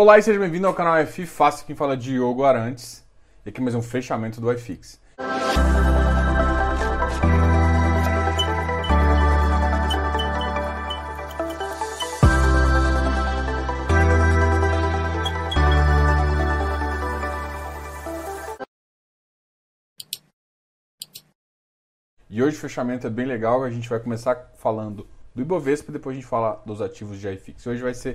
Olá e seja bem-vindo ao canal F Fácil, quem fala é Diogo Arantes. E aqui mais um fechamento do iFix. E hoje o fechamento é bem legal, a gente vai começar falando do Ibovespa e depois a gente fala dos ativos de iFix. Hoje vai ser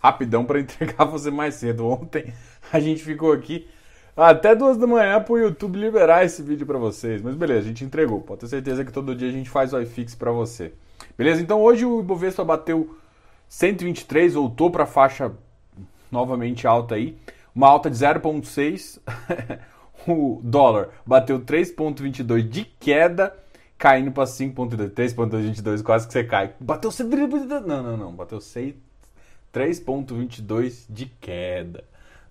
rapidão para entregar você mais cedo. Ontem a gente ficou aqui até duas da manhã para o YouTube liberar esse vídeo para vocês. Mas beleza, a gente entregou. Pode ter certeza que todo dia a gente faz o iFix para você. Beleza? Então hoje o Ibovespa bateu 123, voltou para a faixa novamente alta aí. Uma alta de 0,6. o dólar bateu 3,22 de queda caindo para 5.2, 3.22, quase que você cai. Bateu 6, não, não, não, bateu 6 3.22 de queda.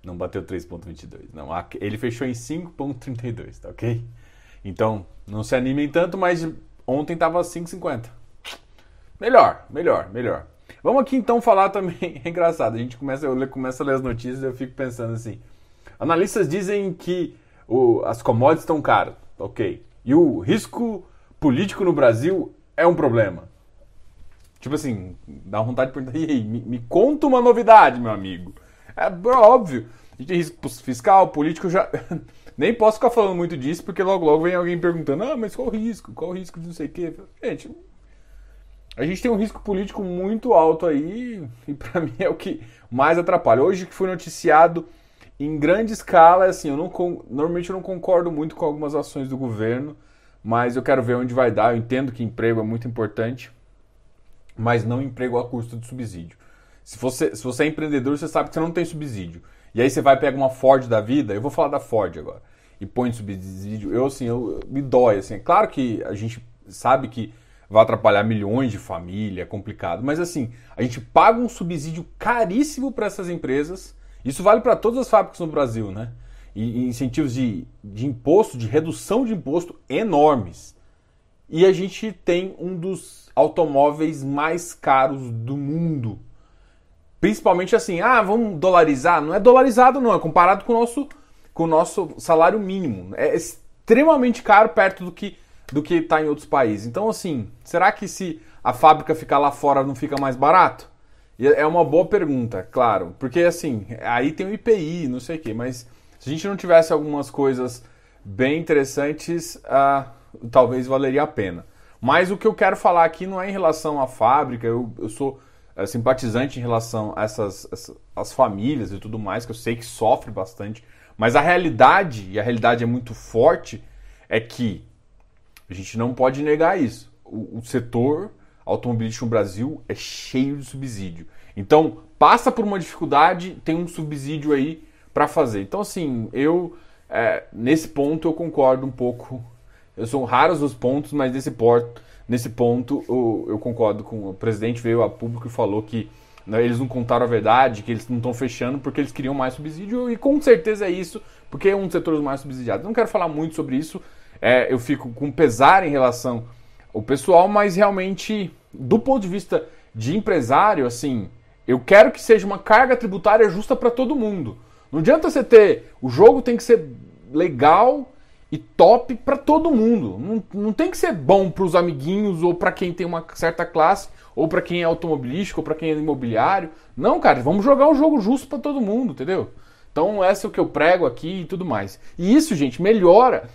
Não bateu 3.22, não. Ele fechou em 5.32, tá OK? Então, não se animem tanto, mas ontem tava 5.50. Melhor, melhor, melhor. Vamos aqui então falar também, é engraçado, a gente começa, eu começo a ler as notícias e eu fico pensando assim. Analistas dizem que o, as commodities estão caras, ok. E o risco político no Brasil é um problema. Tipo assim, dá vontade de perguntar, e aí, me, me conta uma novidade, meu amigo. É óbvio, a gente tem risco fiscal, político, já... Nem posso ficar falando muito disso, porque logo logo vem alguém perguntando, ah, mas qual o risco? Qual o risco de não sei o quê? Gente, a gente tem um risco político muito alto aí, e para mim é o que mais atrapalha. Hoje que foi noticiado em grande escala, assim, eu não normalmente eu não concordo muito com algumas ações do governo, mas eu quero ver onde vai dar. Eu entendo que emprego é muito importante, mas não emprego a custo de subsídio. Se você, se você é empreendedor, você sabe que você não tem subsídio. E aí você vai pegar uma Ford da vida, eu vou falar da Ford agora, e põe subsídio. Eu, assim, eu, me dói, assim. É claro que a gente sabe que vai atrapalhar milhões de família, é complicado, mas assim, a gente paga um subsídio caríssimo para essas empresas. Isso vale para todas as fábricas no Brasil, né? e incentivos de, de imposto, de redução de imposto enormes. E a gente tem um dos automóveis mais caros do mundo. Principalmente assim, ah, vamos dolarizar? Não é dolarizado, não, é comparado com o nosso, com o nosso salário mínimo. É extremamente caro perto do que do que está em outros países. Então, assim, será que se a fábrica ficar lá fora não fica mais barato? É uma boa pergunta, claro. Porque, assim, aí tem o IPI, não sei o quê, mas se a gente não tivesse algumas coisas bem interessantes, uh, talvez valeria a pena. Mas o que eu quero falar aqui não é em relação à fábrica, eu, eu sou é, simpatizante em relação a essas, essas as famílias e tudo mais, que eu sei que sofre bastante. Mas a realidade, e a realidade é muito forte, é que a gente não pode negar isso. O, o setor automobilístico no Brasil é cheio de subsídio. Então, passa por uma dificuldade, tem um subsídio aí para fazer. Então, assim, eu é, nesse ponto eu concordo um pouco. Eu sou raros os pontos, mas nesse, porto, nesse ponto eu, eu concordo com o presidente veio a público e falou que né, eles não contaram a verdade, que eles não estão fechando porque eles queriam mais subsídio e com certeza é isso, porque é um dos setores mais subsidiados. Não quero falar muito sobre isso. É, eu fico com pesar em relação ao pessoal, mas realmente do ponto de vista de empresário, assim, eu quero que seja uma carga tributária justa para todo mundo. Não adianta você ter. O jogo tem que ser legal e top para todo mundo. Não, não tem que ser bom para os amiguinhos ou para quem tem uma certa classe ou para quem é automobilístico ou para quem é imobiliário. Não, cara, vamos jogar um jogo justo para todo mundo, entendeu? Então, essa é o que eu prego aqui e tudo mais. E isso, gente, melhora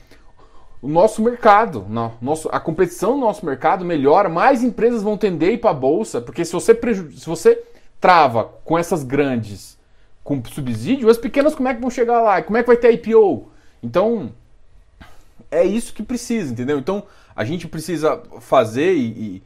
o nosso mercado. Nosso, a competição do nosso mercado melhora, mais empresas vão tender a ir para a bolsa, porque se você, se você trava com essas grandes com subsídio, as pequenas como é que vão chegar lá? Como é que vai ter IPO? Então, é isso que precisa, entendeu? Então, a gente precisa fazer e,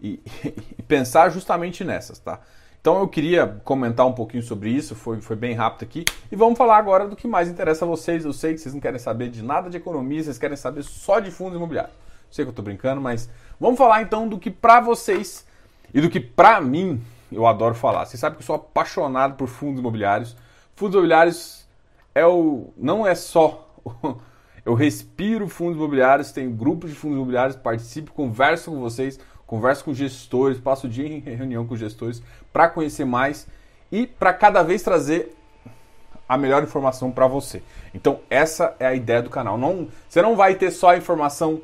e, e, pensar justamente nessas, tá? Então, eu queria comentar um pouquinho sobre isso, foi, foi bem rápido aqui. E vamos falar agora do que mais interessa a vocês. Eu sei que vocês não querem saber de nada de economia, vocês querem saber só de fundos imobiliários. Sei que eu tô brincando, mas vamos falar então do que para vocês e do que para mim eu adoro falar. Você sabe que eu sou apaixonado por fundos imobiliários. Fundos imobiliários é o não é só eu respiro fundos imobiliários, tenho grupos de fundos imobiliários, participo, converso com vocês, converso com gestores, passo o dia em reunião com gestores para conhecer mais e para cada vez trazer a melhor informação para você. Então essa é a ideia do canal. Não, você não vai ter só a informação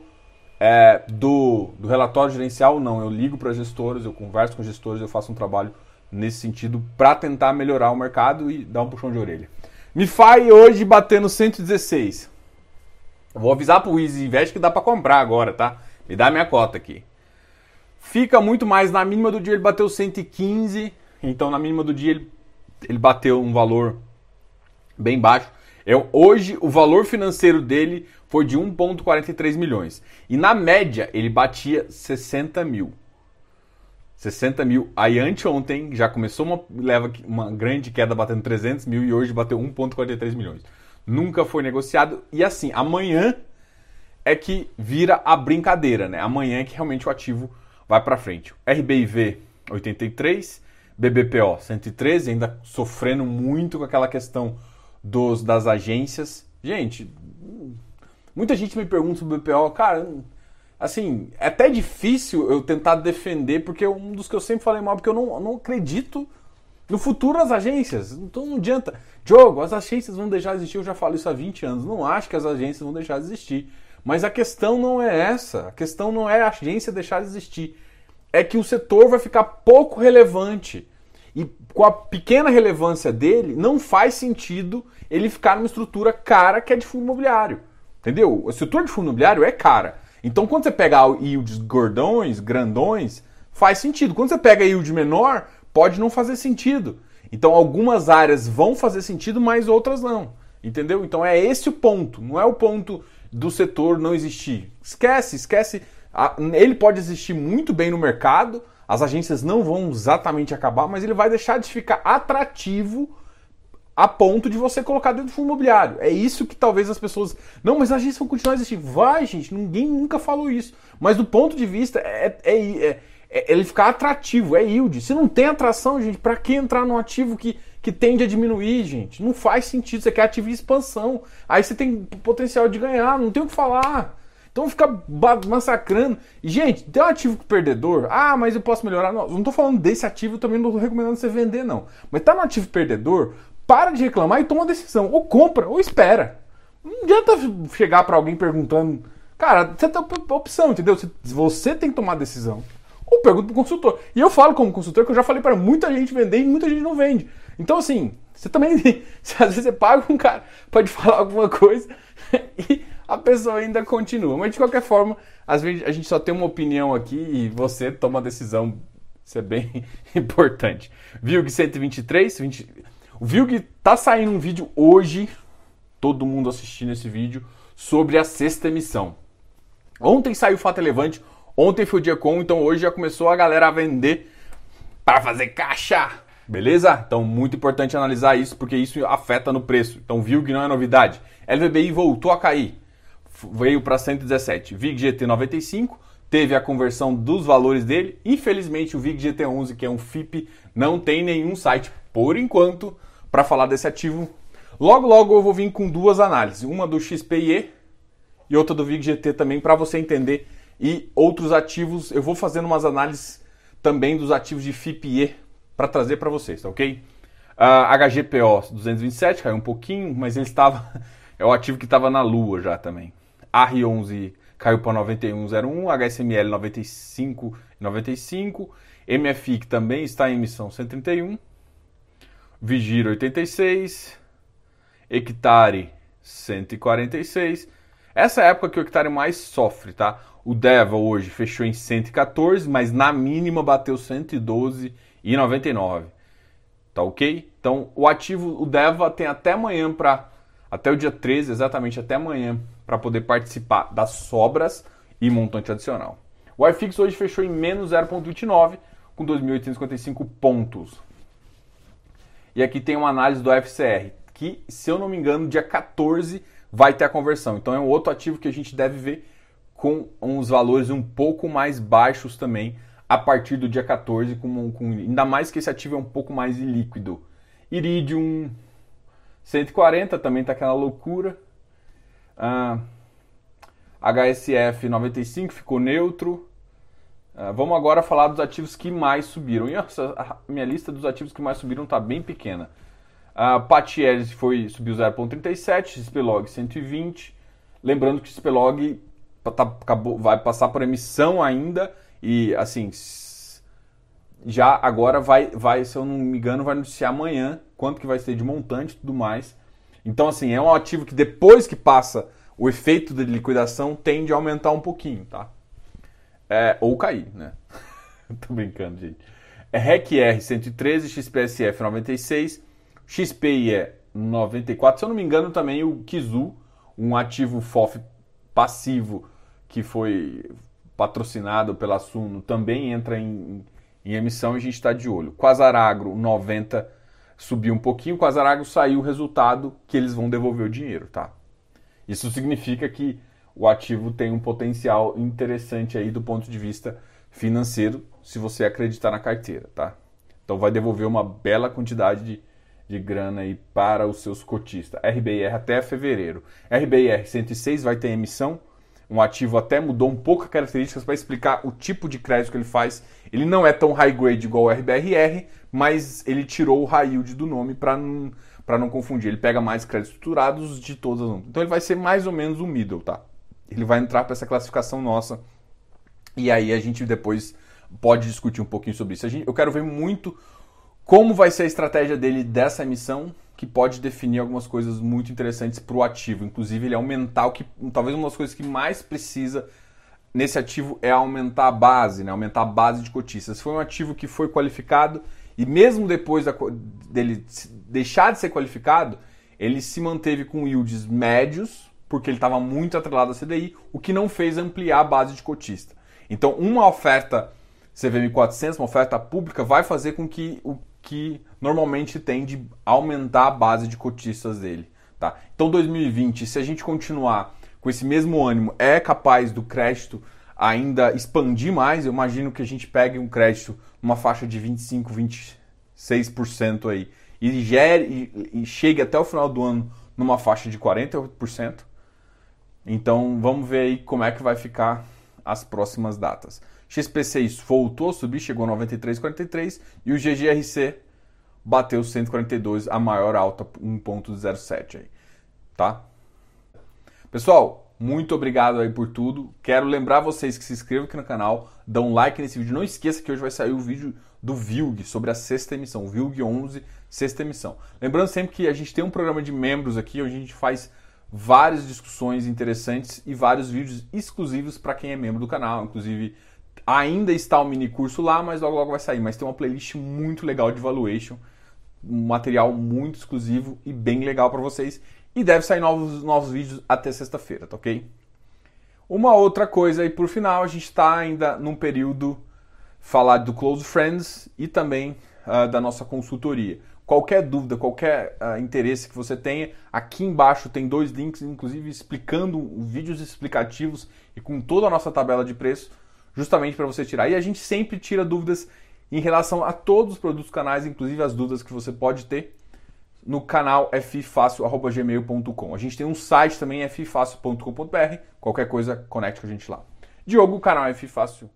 é, do, do relatório gerencial, não. Eu ligo para gestores, eu converso com gestores, eu faço um trabalho nesse sentido para tentar melhorar o mercado e dar um puxão de orelha. MiFi hoje batendo 116. Vou avisar pro Easy Invest que dá para comprar agora, tá? Me dá minha cota aqui. Fica muito mais na mínima do dia ele bateu 115, então na mínima do dia ele, ele bateu um valor bem baixo. Eu, hoje o valor financeiro dele foi de 1,43 milhões. E na média ele batia 60 mil. 60 mil. Aí anteontem já começou uma, leva, uma grande queda batendo 300 mil e hoje bateu 1,43 milhões. Nunca foi negociado. E assim, amanhã é que vira a brincadeira, né? Amanhã é que realmente o ativo vai para frente. RBIV 83, BBPO 113, ainda sofrendo muito com aquela questão dos, das agências. Gente, muita gente me pergunta sobre o BBPO, cara, assim, é até difícil eu tentar defender, porque um dos que eu sempre falei mal, porque eu não, não acredito no futuro das agências. Então não adianta. Diogo, as agências vão deixar de existir, eu já falo isso há 20 anos. Não acho que as agências vão deixar de existir. Mas a questão não é essa. A questão não é a agência deixar de existir. É que o setor vai ficar pouco relevante. E com a pequena relevância dele, não faz sentido ele ficar numa estrutura cara que é de fundo imobiliário. Entendeu? O setor de fundo imobiliário é cara. Então quando você pega yields gordões, grandões, faz sentido. Quando você pega yield menor, pode não fazer sentido. Então algumas áreas vão fazer sentido, mas outras não. Entendeu? Então é esse o ponto. Não é o ponto do setor não existir. Esquece, esquece. Ele pode existir muito bem no mercado, as agências não vão exatamente acabar, mas ele vai deixar de ficar atrativo a ponto de você colocar dentro do fundo imobiliário. É isso que talvez as pessoas. Não, mas as agências vão continuar existindo. Vai, gente, ninguém nunca falou isso. Mas do ponto de vista, é, é, é, é ele ficar atrativo, é yield. Se não tem atração, gente, para que entrar num ativo que que tende a diminuir, gente. Não faz sentido. Você quer ativo expansão. Aí você tem potencial de ganhar, não tem o que falar. Então fica massacrando. Gente, tem um ativo perdedor. Ah, mas eu posso melhorar. Não, não tô falando desse ativo, também não tô recomendando você vender, não. Mas tá no ativo perdedor, para de reclamar e toma uma decisão. Ou compra, ou espera. Não adianta chegar para alguém perguntando. Cara, você tem opção, entendeu? Você tem que tomar decisão. Ou pergunta pro consultor. E eu falo como consultor que eu já falei para muita gente vender e muita gente não vende. Então, assim, você também. Às vezes você paga um cara, pode falar alguma coisa e a pessoa ainda continua. Mas de qualquer forma, às vezes a gente só tem uma opinião aqui e você toma a decisão. Isso é bem importante. VILG 123, 20... o VILG tá saindo um vídeo hoje, todo mundo assistindo esse vídeo, sobre a sexta emissão. Ontem saiu o fato relevante, ontem foi o dia com, então hoje já começou a galera a vender para fazer caixa. Beleza? Então, muito importante analisar isso, porque isso afeta no preço. Então, viu que não é novidade. LVBI voltou a cair, veio para 117. VIG GT 95, teve a conversão dos valores dele. Infelizmente, o VIG GT11, que é um FIP, não tem nenhum site, por enquanto, para falar desse ativo. Logo, logo eu vou vir com duas análises. Uma do XPIE e outra do VIG GT também, para você entender. E outros ativos, eu vou fazendo umas análises também dos ativos de FIPE para trazer para vocês, tá ok? Uh, HGPO 227 caiu um pouquinho, mas ele estava é o ativo que estava na lua já também. AR11 caiu para 91,01, HSML 95,95, MFI que também está em emissão 131, Vigir 86, Hectare 146. Essa é a época que o Hectare mais sofre, tá? O Deva hoje fechou em 114, mas na mínima bateu 112 e 99. Tá ok? Então, o ativo, o DEVA tem até amanhã para até o dia 13, exatamente até amanhã, para poder participar das sobras e montante adicional. O iFix hoje fechou em menos 0,29 com 2.855 pontos. E aqui tem uma análise do FCR, que, se eu não me engano, dia 14 vai ter a conversão. Então é um outro ativo que a gente deve ver com uns valores um pouco mais baixos também a partir do dia 14, com, com, ainda mais que esse ativo é um pouco mais líquido. Iridium 140 também está aquela loucura. Ah, HSF 95 ficou neutro. Ah, vamos agora falar dos ativos que mais subiram. E nossa, a minha lista dos ativos que mais subiram está bem pequena. A Patieres foi subiu 0,37, XPlog 120. Lembrando que o XPlog tá, acabou, vai passar por emissão ainda e assim já agora vai, vai, se eu não me engano, vai anunciar amanhã quanto que vai ser de montante e tudo mais. Então, assim, é um ativo que depois que passa o efeito de liquidação tende a aumentar um pouquinho, tá? É, ou cair, né? Tô brincando, gente. É REC-R 113, XPSF 96, XPIE 94. Se eu não me engano, também o Kizu, um ativo FOF passivo que foi patrocinado pela Suno, também entra em, em emissão e a gente está de olho. Quasaragro 90 subiu um pouquinho, Quasaragro saiu o resultado que eles vão devolver o dinheiro, tá? Isso significa que o ativo tem um potencial interessante aí do ponto de vista financeiro, se você acreditar na carteira, tá? Então vai devolver uma bela quantidade de, de grana aí para os seus cotistas. RBR até fevereiro. RBR 106 vai ter emissão. Um ativo até mudou um pouco as características para explicar o tipo de crédito que ele faz. Ele não é tão high grade igual o RBRR, mas ele tirou o high yield do nome para não não confundir. Ele pega mais créditos estruturados de todas as. Então ele vai ser mais ou menos o middle, tá? Ele vai entrar para essa classificação nossa. E aí a gente depois pode discutir um pouquinho sobre isso. Gente, eu quero ver muito como vai ser a estratégia dele dessa emissão, que pode definir algumas coisas muito interessantes para o ativo. Inclusive, ele aumentar o que. Talvez uma das coisas que mais precisa nesse ativo é aumentar a base, né? aumentar a base de cotistas. Foi um ativo que foi qualificado e mesmo depois da, dele deixar de ser qualificado, ele se manteve com yields médios, porque ele estava muito atrelado à CDI, o que não fez ampliar a base de cotista. Então, uma oferta CVM 400, uma oferta pública, vai fazer com que o que normalmente tem de aumentar a base de cotistas dele. Tá? Então, 2020, se a gente continuar com esse mesmo ânimo, é capaz do crédito ainda expandir mais. Eu imagino que a gente pegue um crédito numa faixa de 25, 26% aí e, gere, e, e chegue até o final do ano numa faixa de 48%. Então vamos ver aí como é que vai ficar as próximas datas. XP6 voltou a subir, chegou a 93,43 e o GGRC bateu 142, a maior alta 1.07 aí, tá? Pessoal, muito obrigado aí por tudo. Quero lembrar vocês que se inscrevam aqui no canal, dão um like nesse vídeo. Não esqueça que hoje vai sair o vídeo do VILG sobre a sexta emissão, VILG 11, sexta emissão. Lembrando sempre que a gente tem um programa de membros aqui, onde a gente faz várias discussões interessantes e vários vídeos exclusivos para quem é membro do canal. Inclusive, ainda está o mini curso lá, mas logo logo vai sair. Mas tem uma playlist muito legal de valuation, um material muito exclusivo e bem legal para vocês. E deve sair novos, novos vídeos até sexta-feira, tá ok? Uma outra coisa aí por final, a gente está ainda num período falar do Close Friends e também uh, da nossa consultoria. Qualquer dúvida, qualquer uh, interesse que você tenha, aqui embaixo tem dois links, inclusive explicando vídeos explicativos e com toda a nossa tabela de preço, justamente para você tirar. E a gente sempre tira dúvidas em relação a todos os produtos canais, inclusive as dúvidas que você pode ter no canal ffácil.gmail.com. A gente tem um site também, ffácil.com.br. Qualquer coisa, conecte com a gente lá. Diogo, canal F Fácil.